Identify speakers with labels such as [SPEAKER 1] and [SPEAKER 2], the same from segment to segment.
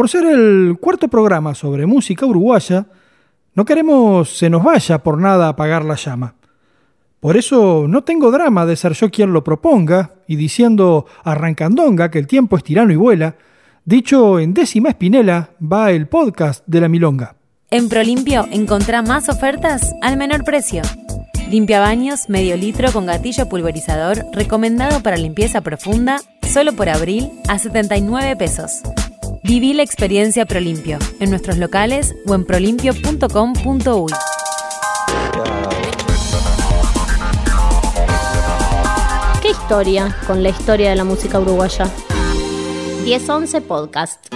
[SPEAKER 1] por ser el cuarto programa sobre música uruguaya, no queremos se nos vaya por nada apagar la llama. Por eso no tengo drama de ser yo quien lo proponga y diciendo arrancandonga que el tiempo es tirano y vuela, dicho en décima espinela va el podcast de la milonga.
[SPEAKER 2] En Prolimpio encontrá más ofertas al menor precio. Limpia baños medio litro con gatillo pulverizador recomendado para limpieza profunda solo por abril a 79 pesos. Viví la experiencia Prolimpio en nuestros locales o en prolimpio.com.uy.
[SPEAKER 3] ¿Qué historia con la historia de la música uruguaya? 1011 Podcast.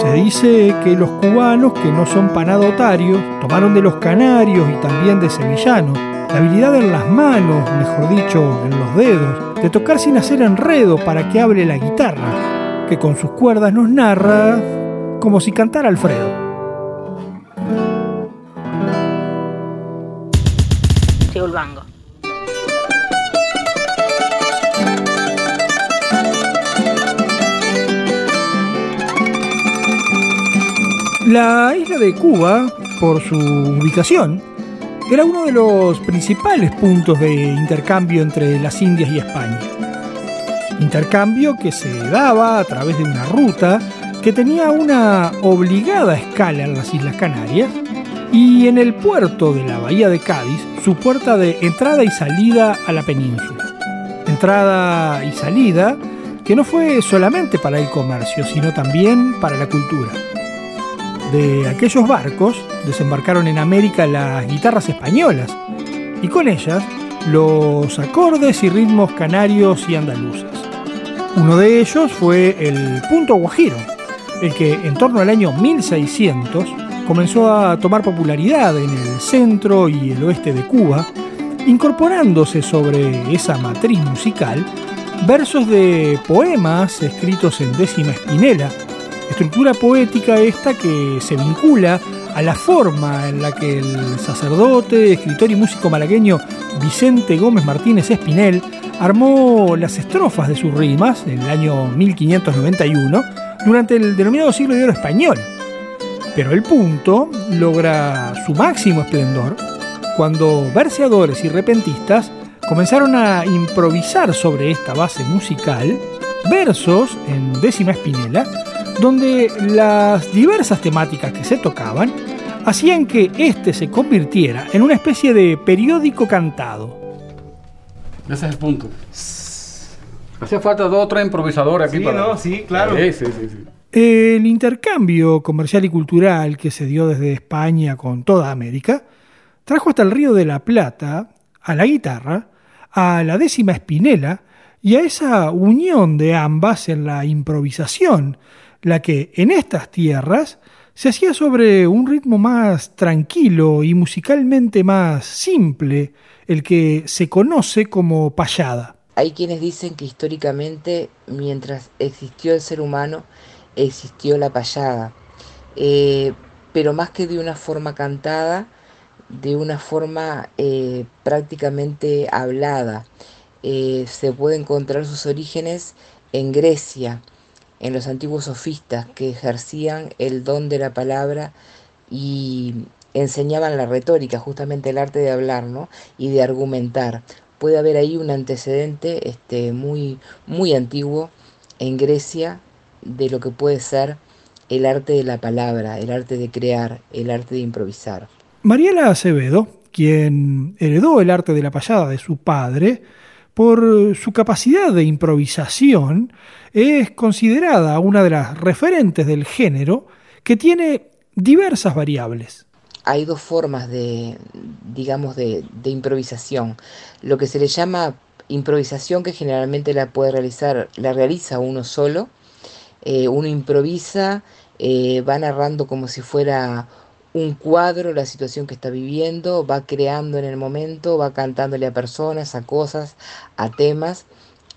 [SPEAKER 1] Se dice que los cubanos que no son panadotarios tomaron de los canarios y también de sevillanos la habilidad en las manos, mejor dicho, en los dedos, de tocar sin hacer enredo para que hable la guitarra, que con sus cuerdas nos narra como si cantara Alfredo. La isla de Cuba, por su ubicación, era uno de los principales puntos de intercambio entre las Indias y España. Intercambio que se daba a través de una ruta que tenía una obligada escala en las Islas Canarias y en el puerto de la Bahía de Cádiz su puerta de entrada y salida a la península. Entrada y salida que no fue solamente para el comercio, sino también para la cultura. De aquellos barcos desembarcaron en América las guitarras españolas y con ellas los acordes y ritmos canarios y andaluces. Uno de ellos fue el punto guajiro, el que en torno al año 1600 comenzó a tomar popularidad en el centro y el oeste de Cuba, incorporándose sobre esa matriz musical versos de poemas escritos en décima espinela, estructura poética esta que se vincula a la forma en la que el sacerdote, escritor y músico malagueño Vicente Gómez Martínez Espinel armó las estrofas de sus rimas en el año 1591 durante el denominado siglo de oro español. Pero el punto logra su máximo esplendor cuando verseadores y repentistas comenzaron a improvisar sobre esta base musical versos en décima espinela donde las diversas temáticas que se tocaban hacían que éste se convirtiera en una especie de periódico cantado.
[SPEAKER 4] Ese es el punto. Hacía falta dos o tres improvisadores aquí
[SPEAKER 1] Sí,
[SPEAKER 4] para.
[SPEAKER 1] no, sí, claro.
[SPEAKER 4] Sí, sí, sí, sí.
[SPEAKER 1] El intercambio comercial y cultural que se dio desde España con toda América trajo hasta el Río de la Plata a la guitarra, a la décima espinela y a esa unión de ambas en la improvisación, la que en estas tierras se hacía sobre un ritmo más tranquilo y musicalmente más simple, el que se conoce como payada.
[SPEAKER 5] Hay quienes dicen que históricamente, mientras existió el ser humano, existió la payada, Eh, pero más que de una forma cantada, de una forma eh, prácticamente hablada. Eh, se puede encontrar sus orígenes en Grecia, en los antiguos sofistas que ejercían el don de la palabra y enseñaban la retórica, justamente el arte de hablar ¿no? y de argumentar. Puede haber ahí un antecedente este, muy, muy antiguo en Grecia de lo que puede ser el arte de la palabra, el arte de crear, el arte de improvisar.
[SPEAKER 1] Mariela Acevedo, quien heredó el arte de la payada de su padre, por su capacidad de improvisación, es considerada una de las referentes del género que tiene diversas variables.
[SPEAKER 5] hay dos formas de, digamos, de, de improvisación. Lo que se le llama improvisación, que generalmente la puede realizar, la realiza uno solo. Eh, uno improvisa, eh, va narrando como si fuera un cuadro la situación que está viviendo, va creando en el momento, va cantándole a personas, a cosas, a temas.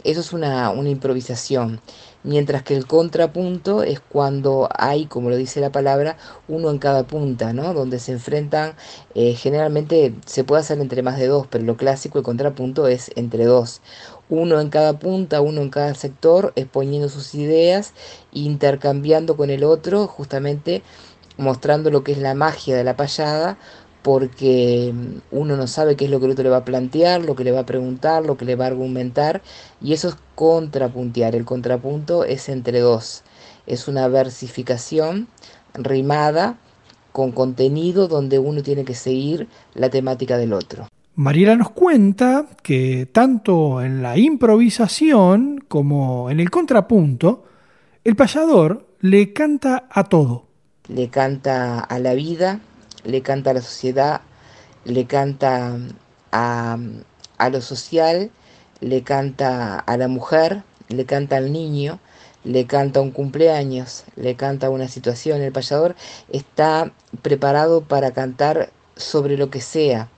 [SPEAKER 5] Eso es una, improvisación. Mientras que el contrapunto es cuando hay, como lo dice la palabra, uno en cada punta, ¿no? Donde se enfrentan, eh, generalmente se puede hacer entre más de dos, pero lo clásico, el contrapunto es entre dos. Uno en cada punta, uno en cada sector, exponiendo sus ideas, intercambiando con el otro, justamente mostrando lo que es la magia de la payada porque mm, uno no sabe qué es lo que el otro le va a plantear, lo que le va a preguntar, lo que le va a argumentar, y eso es contrapuntear. El contrapunto es entre dos, es una versificación rimada con contenido donde uno tiene que seguir la temática del otro.
[SPEAKER 1] Mariela nos cuenta que tanto en la improvisación como en el contrapunto, el payador le canta a todo.
[SPEAKER 5] Le canta a la vida, le canta a la sociedad, le canta a, lo social, le canta a la mujer, le canta al niño, le canta un cumpleaños, le canta una situación. El payador está preparado para cantar sobre lo que sea.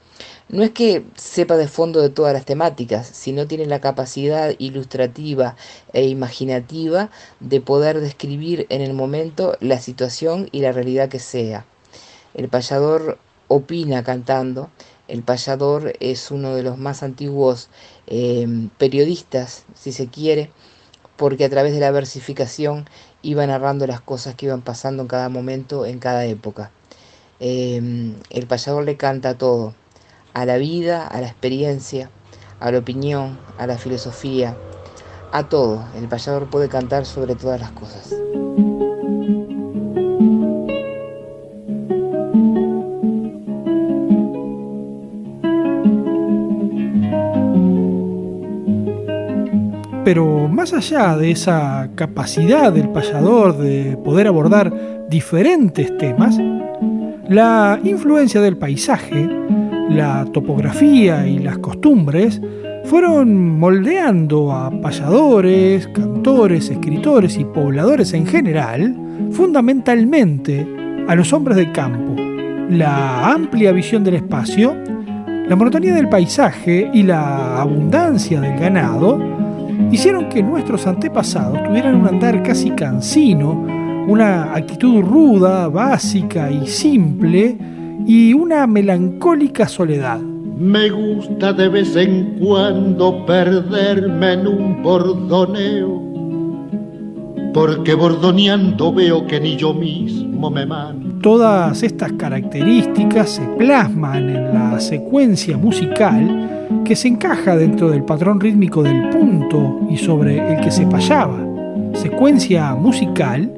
[SPEAKER 5] No es que sepa de fondo de todas las temáticas, sino tiene la capacidad ilustrativa e imaginativa de poder describir en el momento la situación y la realidad que sea. El payador opina cantando. El payador es uno de los más antiguos eh, periodistas, si se quiere, porque a través de la versificación iba narrando las cosas que iban pasando en cada momento, en cada época. Eh, el payador le canta todo, a la vida, a la experiencia, a la opinión, a la filosofía, a todo. El payador puede cantar sobre todas las cosas.
[SPEAKER 1] Pero más allá de esa capacidad del payador de poder abordar diferentes temas, la influencia del paisaje, la topografía y las costumbres fueron moldeando a payadores, cantores, escritores y pobladores en general, fundamentalmente a los hombres del campo. La amplia visión del espacio, la monotonía del paisaje y la abundancia del ganado hicieron que nuestros antepasados tuvieran un andar casi cansino, una actitud ruda, básica y simple, y una melancólica soledad.
[SPEAKER 6] Me gusta de vez en cuando perderme en un bordoneo, porque bordoneando veo que ni yo mismo me mando.
[SPEAKER 1] Todas estas características se plasman en la secuencia musical que se encaja dentro del patrón rítmico del punto y sobre el que se payaba, secuencia musical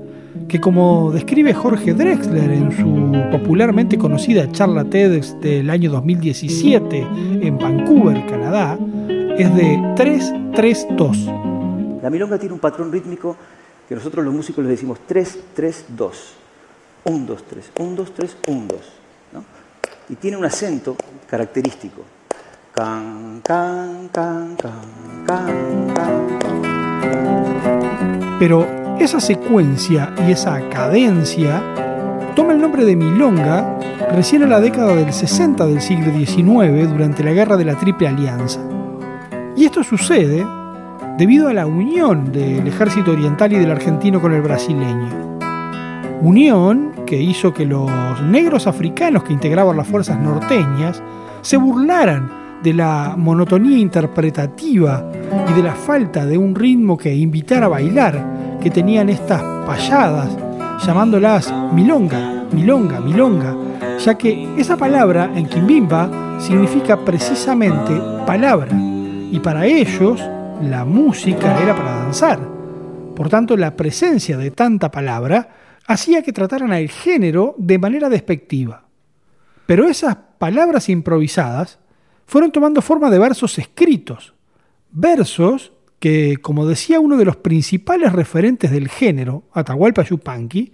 [SPEAKER 1] que como describe Jorge Drexler en su popularmente conocida charla TEDx del año 2017 en Vancouver, Canadá, es de 3-3-2.
[SPEAKER 7] La milonga tiene un patrón rítmico que nosotros los músicos le decimos 3-3-2. 1, 2, 3, 1, 2, 3, 1, 2. Y tiene un acento característico.
[SPEAKER 1] Pero esa secuencia y esa cadencia toma el nombre de milonga recién en la década del 60 del siglo XIX durante la guerra de la Triple Alianza. Y esto sucede debido a la unión del ejército oriental y del argentino con el brasileño. Unión que hizo que los negros africanos que integraban las fuerzas norteñas se burlaran de la monotonía interpretativa y de la falta de un ritmo que invitara a bailar que tenían estas payadas, llamándolas milonga, milonga, milonga, ya que esa palabra en Quimbimba significa precisamente palabra, y para ellos la música era para danzar. Por tanto, la presencia de tanta palabra hacía que trataran al género de manera despectiva. Pero esas palabras improvisadas fueron tomando forma de versos escritos. Versos que, como decía uno de los principales referentes del género, Atahualpa Yupanqui,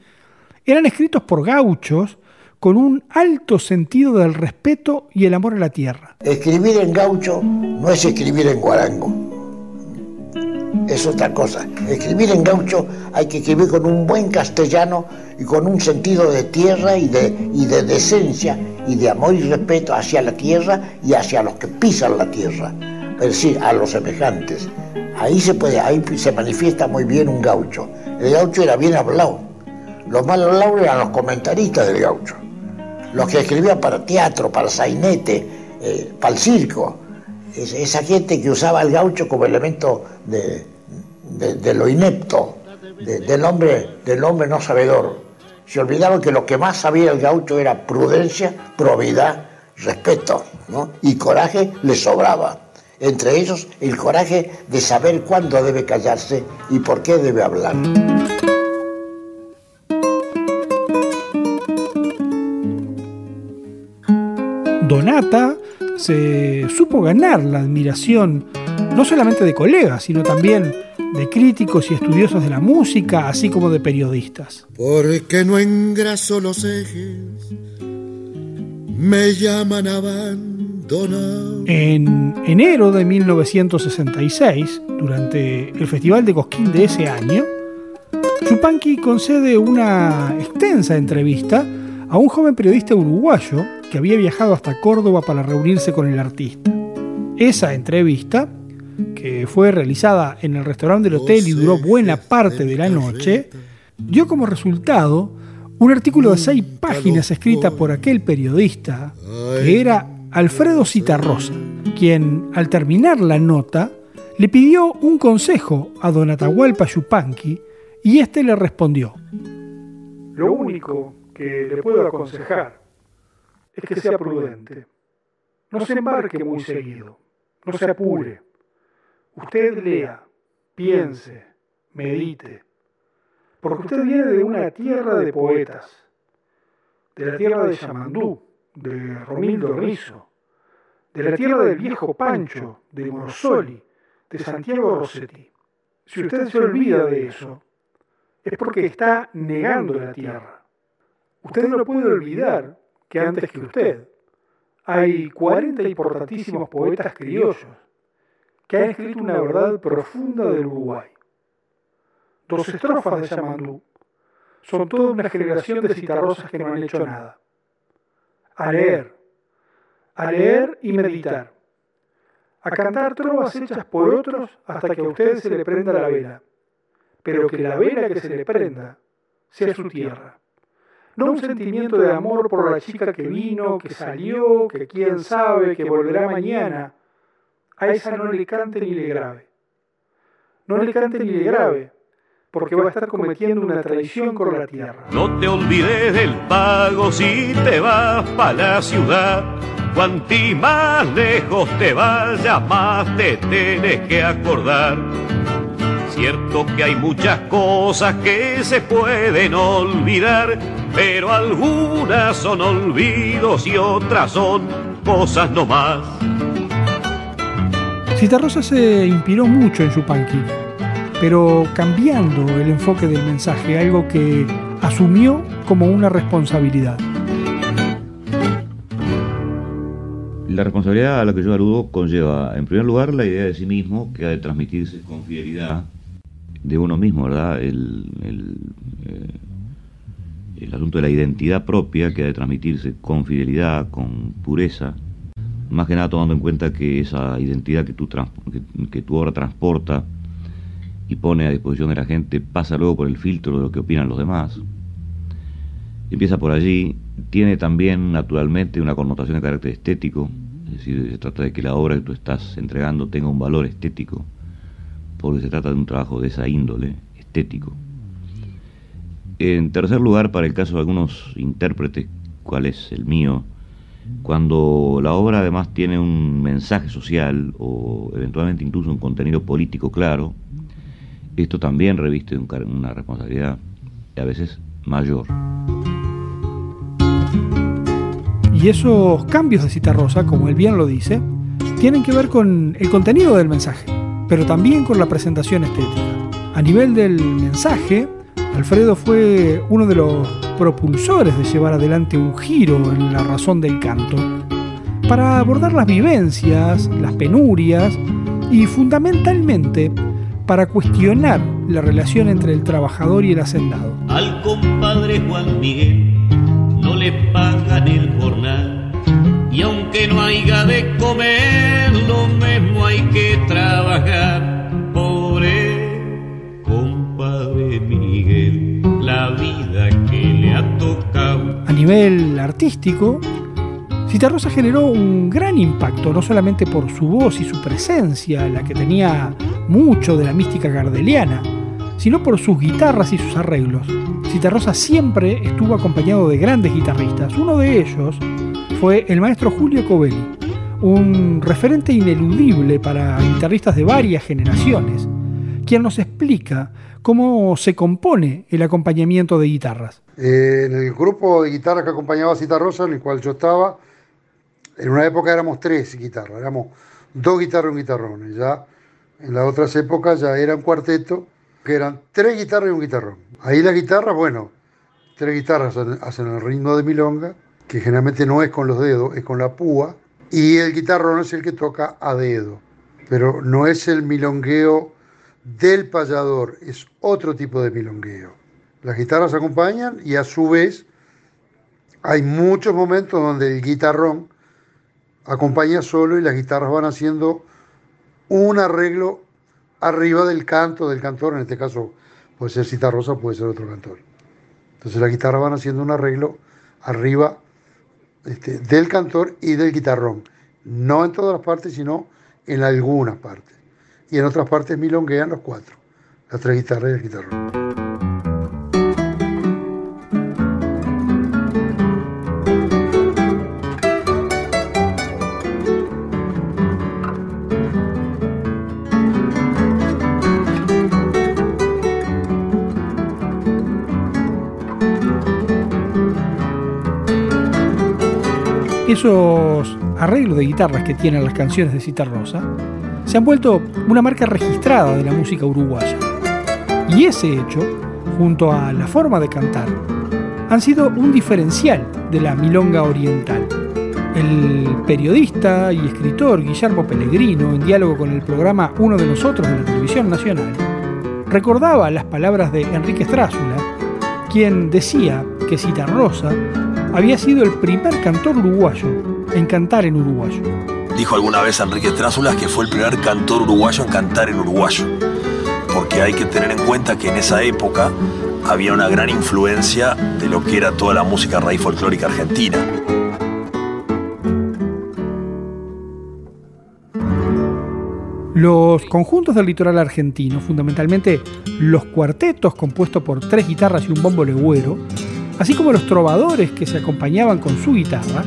[SPEAKER 1] eran escritos por gauchos con un alto sentido del respeto y el amor a la tierra.
[SPEAKER 8] Escribir en gaucho no es escribir en guarango. Es otra cosa. Escribir en gaucho hay que escribir con un buen castellano y con un sentido de tierra y de, y de decencia y de amor y respeto hacia la tierra y hacia los que pisan la tierra, es decir, a los semejantes, Ahí se puede, ahí se manifiesta muy bien un gaucho. El gaucho era bien hablado. Los mal hablados eran los comentaristas del gaucho. Los que escribían para teatro, para sainete, eh, para el circo. esa gente que usaba el gaucho como elemento de, lo inepto, del, hombre, del hombre no sabedor. Se olvidaron que lo que más sabía el gaucho era prudencia, probidad, respeto y coraje le sobraba. Entre ellos el coraje de saber cuándo debe callarse y por qué debe hablar.
[SPEAKER 1] Donata se supo ganar la admiración no solamente de colegas, sino también de críticos y estudiosos de la música, así como de periodistas.
[SPEAKER 6] Porque no engraso los ejes, me llaman abandonado.
[SPEAKER 1] En enero de 1966, durante el Festival de Cosquín de ese año, Chupanqui concede una extensa entrevista a un joven periodista uruguayo que había viajado hasta Córdoba para reunirse con el artista. Esa entrevista que fue realizada en el restaurante del hotel y duró buena parte de la noche, dio como resultado un artículo de seis páginas escrita por aquel periodista, que era Alfredo Citarrosa, quien al terminar la nota le pidió un consejo a don Atahualpa Yupanqui y éste le respondió. Lo único que le puedo aconsejar es que sea prudente. No se embarque muy seguido, no se apure Usted lea, piense, medite, porque usted viene de una tierra de poetas, de la tierra de Yamandú, de Romildo Rizo, de la tierra del viejo Pancho, de Morsoli, de Santiago Rossetti. Si usted se olvida de eso, es porque está negando la tierra. Usted no puede olvidar que antes que usted hay 40 importantísimos poetas criollos que ha escrito una verdad profunda del Uruguay. Dos estrofas de Yamandú son toda una generación de citarrosas que no han hecho nada. A leer, a leer y meditar, a cantar trovas hechas por otros hasta que a ustedes se le prenda la vela, pero que la vela que se le prenda sea su tierra. No un sentimiento de amor por la chica que vino, que salió, que quién sabe, que volverá mañana, a esa no le cante ni le grave. No le cante ni le grave, porque va a estar cometiendo una traición con la tierra.
[SPEAKER 9] No te olvides del pago si te vas para la ciudad. Cuanti más lejos te vayas, más te tienes que acordar. Cierto que hay muchas cosas que se pueden olvidar, pero algunas son olvidos y otras son cosas no más.
[SPEAKER 1] Citarrosa se inspiró mucho en Yupanqui, pero cambiando el enfoque del mensaje, algo que asumió como una responsabilidad.
[SPEAKER 10] La responsabilidad a la que yo aludo conlleva, en primer lugar, la idea de sí mismo, que ha de transmitirse con fidelidad de uno mismo, ¿verdad? El, el, eh, asunto de la identidad propia, que ha de transmitirse con fidelidad, con pureza, más que nada tomando en cuenta que esa identidad que tu, que, tu obra transporta y pone a disposición de la gente pasa luego por el filtro de lo que opinan los demás. Empieza por allí, tiene también naturalmente una connotación de carácter estético, es decir, se trata de que la obra que tú estás entregando tenga un valor estético, porque se trata de un trabajo de esa índole, estético. En tercer lugar, para el caso de algunos intérpretes, cuál es el mío, cuando la obra además tiene un mensaje social o eventualmente incluso un contenido político claro, esto también reviste una responsabilidad a veces mayor.
[SPEAKER 1] Y esos cambios de cita rosa, como él bien lo dice, tienen que ver con el contenido del mensaje, pero también con la presentación estética. A nivel del mensaje, Alfredo fue uno de los propulsores de llevar adelante un giro en la razón del canto, para abordar las vivencias, las penurias y fundamentalmente para cuestionar la relación entre el trabajador y el hacendado.
[SPEAKER 9] Al compadre Juan Miguel no le pagan el jornal y aunque no haya de comer, lo mismo hay que trabajar. Pobre compadre Miguel, la vida que le ha tocado.
[SPEAKER 1] A nivel artístico, Citarrosa generó un gran impacto, no solamente por su voz y su presencia, la que tenía mucho de la mística gardeliana, sino por sus guitarras y sus arreglos. Citarrosa siempre estuvo acompañado de grandes guitarristas. Uno de ellos fue el maestro Julio Covelli, un referente ineludible para guitarristas de varias generaciones, quien nos explica cómo se compone el acompañamiento de guitarras.
[SPEAKER 11] Eh, en el grupo de guitarras que acompañaba Citarrosa, en el cual yo estaba, en una época éramos tres guitarras, éramos dos guitarras y un guitarrón. ya en las otras épocas ya era un cuarteto que eran tres guitarras y un guitarrón. Ahí la guitarra, bueno, tres guitarras hacen el ritmo de milonga, que generalmente no es con los dedos, es con la púa, y el guitarrón es el que toca a dedo. Pero no es el milongueo del payador, es otro tipo de milongueo. Las guitarras acompañan y a su vez hay muchos momentos donde el guitarrón acompaña solo y las guitarras van haciendo un arreglo arriba del canto del cantor, en este caso puede ser Cita Rosa, puede ser otro cantor. Entonces las guitarras van haciendo un arreglo arriba este, del cantor y del guitarrón. No en todas las partes, sino en algunas partes. Y en otras partes milonguean los cuatro, las tres guitarras y el guitarrón.
[SPEAKER 1] Esos arreglos de guitarras que tienen las canciones de Cita Rosa se han vuelto una marca registrada de la música uruguaya. Y ese hecho, junto a la forma de cantar, han sido un diferencial de la milonga oriental. El periodista y escritor Guillermo Pellegrino, en diálogo con el programa Uno de nosotros de la televisión nacional, recordaba las palabras de Enrique Strázula, quien decía que Cita Rosa había sido el primer cantor uruguayo en cantar en uruguayo.
[SPEAKER 12] Dijo alguna vez Enrique Trázulas que fue el primer cantor uruguayo en cantar en uruguayo, porque hay que tener en cuenta que en esa época había una gran influencia de lo que era toda la música raíz folclórica argentina.
[SPEAKER 1] Los conjuntos del litoral argentino, fundamentalmente los cuartetos compuestos por tres guitarras y un bombo legüero, así como los trovadores que se acompañaban con su guitarra,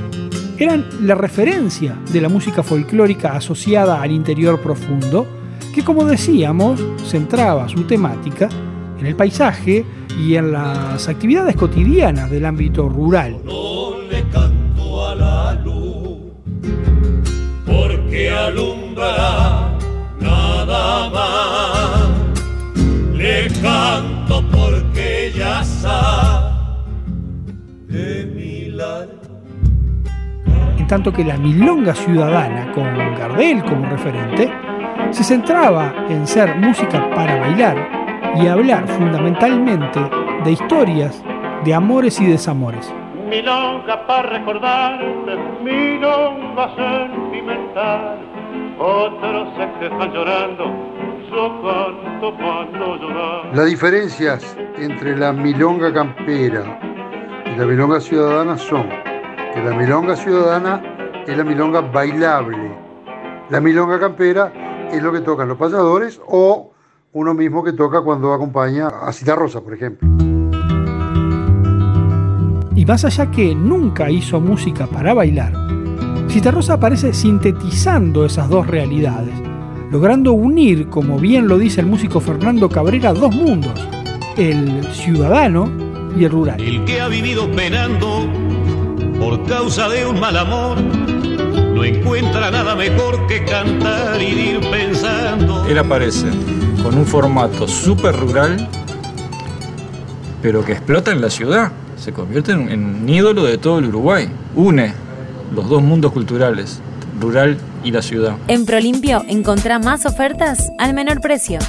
[SPEAKER 1] eran la referencia de la música folclórica asociada al interior profundo, que como decíamos, centraba su temática en el paisaje y en las actividades cotidianas del ámbito rural. Tanto que la milonga ciudadana, con Gardel como referente, se centraba en ser música para bailar y hablar fundamentalmente de historias de amores y desamores.
[SPEAKER 13] Milonga para recordar, milonga sentimental, otros se están llorando, canto cuando llorar.
[SPEAKER 11] Las diferencias entre la milonga campera y la milonga ciudadana son que la milonga ciudadana es la milonga bailable. La milonga campera es lo que tocan los payadores o uno mismo que toca cuando acompaña a Cita Rosa, por ejemplo.
[SPEAKER 1] Y más allá que nunca hizo música para bailar, Cita Rosa aparece sintetizando esas dos realidades, logrando unir, como bien lo dice el músico Fernando Cabrera, dos mundos, el ciudadano y el rural.
[SPEAKER 9] El que ha vivido penando por causa de un mal amor no encuentra nada mejor que cantar y ir pensando.
[SPEAKER 14] Él aparece con un formato súper rural, pero que explota en la ciudad. Se convierte en, en un ídolo de todo el Uruguay. Une los dos mundos culturales, rural y la ciudad.
[SPEAKER 2] En Prolimpio encontrá más ofertas al menor precio.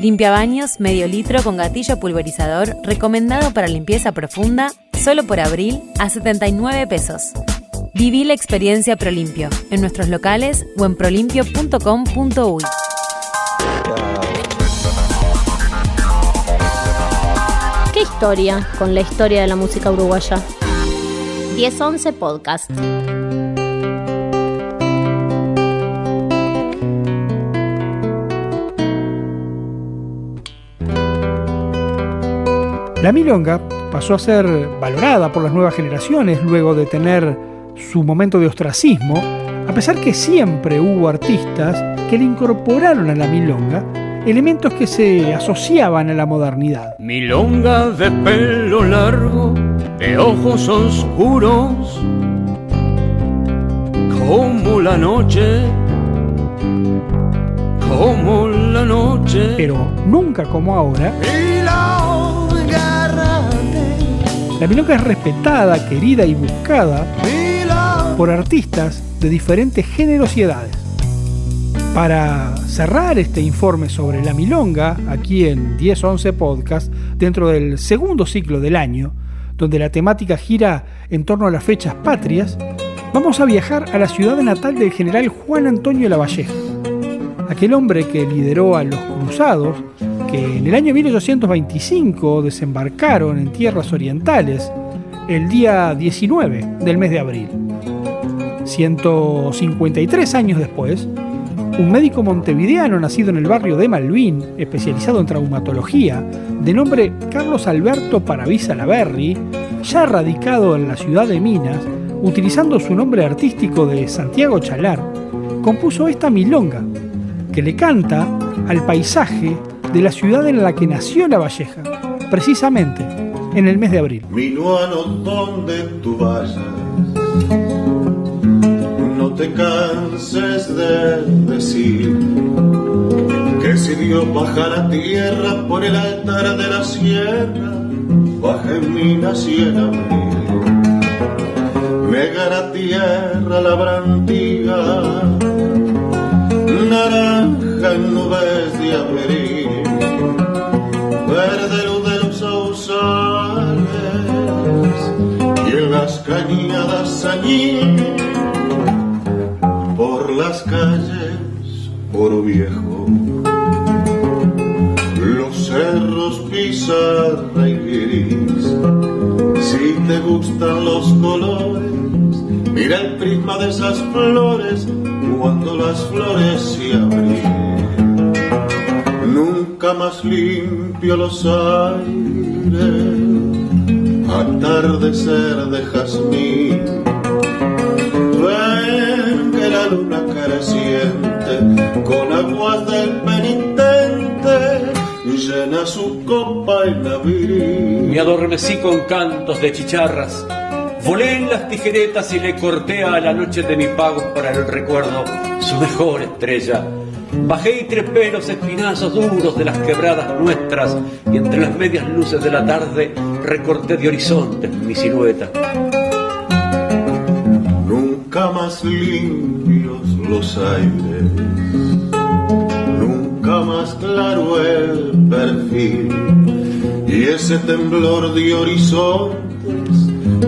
[SPEAKER 2] Limpia baños medio litro con gatillo pulverizador, recomendado para limpieza profunda, solo por abril a 79 pesos. Viví la experiencia Prolimpio en nuestros locales o en prolimpio.com.uy.
[SPEAKER 3] ¿Qué historia con la historia de la música uruguaya? 1011 Podcast.
[SPEAKER 1] La milonga pasó a ser valorada por las nuevas generaciones luego de tener su momento de ostracismo, a pesar que siempre hubo artistas que le incorporaron a la milonga elementos que se asociaban a la modernidad.
[SPEAKER 9] Milonga de pelo largo, de ojos oscuros, como la noche, como la noche.
[SPEAKER 1] Pero nunca como ahora, la milonga es respetada, querida y buscada por artistas de diferentes géneros y edades. Para cerrar este informe sobre la milonga, aquí en 1011 Podcast, dentro del segundo ciclo del año, donde la temática gira en torno a las fechas patrias, vamos a viajar a la ciudad natal del general Juan Antonio Lavalleja, aquel hombre que lideró a los cruzados que en el año 1825 desembarcaron en tierras orientales el día 19 del mes de abril. 153 años después, un médico montevideano nacido en el barrio de Malvin, especializado en traumatología, de nombre Carlos Alberto Paravisa Laverri, ya radicado en la ciudad de Minas, utilizando su nombre artístico de Santiago Chalar, compuso esta milonga, que le canta al paisaje de la ciudad en la que nació La Valleja, precisamente en el mes de abril.
[SPEAKER 6] Minuano, donde tú vayas, no te canses de decir que si Dios baja la tierra por el altar de la sierra, baja en en abril. Negra tierra la brandiga, naranja en nubes de abril cañadas allí por las calles oro viejo. Los cerros pizarra y gris. Si te gustan los colores mira el prisma de esas flores cuando las flores se abren. Nunca más limpio los aires, atardecer de jazmín. Ven que la luna creciente, con aguas del penitente, llena su copa en abril.
[SPEAKER 15] Me adormecí con cantos de chicharras. Volé en las tijeretas y le corté a la noche de mi pago para el recuerdo su mejor estrella. Bajé y trepé los espinazos duros de las quebradas nuestras y entre las medias luces de la tarde recorté de horizontes mi silueta.
[SPEAKER 6] Nunca más limpios los aires, nunca más claro el perfil y ese temblor de horizontes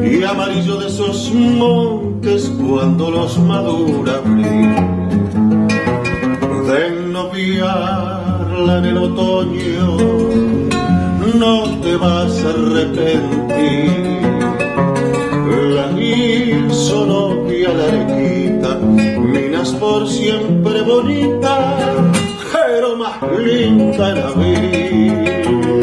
[SPEAKER 6] y amarillo de esos montes cuando los madura abril de ennoviarla en el otoño, no te vas a arrepentir. La hizo novia la arequita, minas por siempre bonita, pero más linda en abril.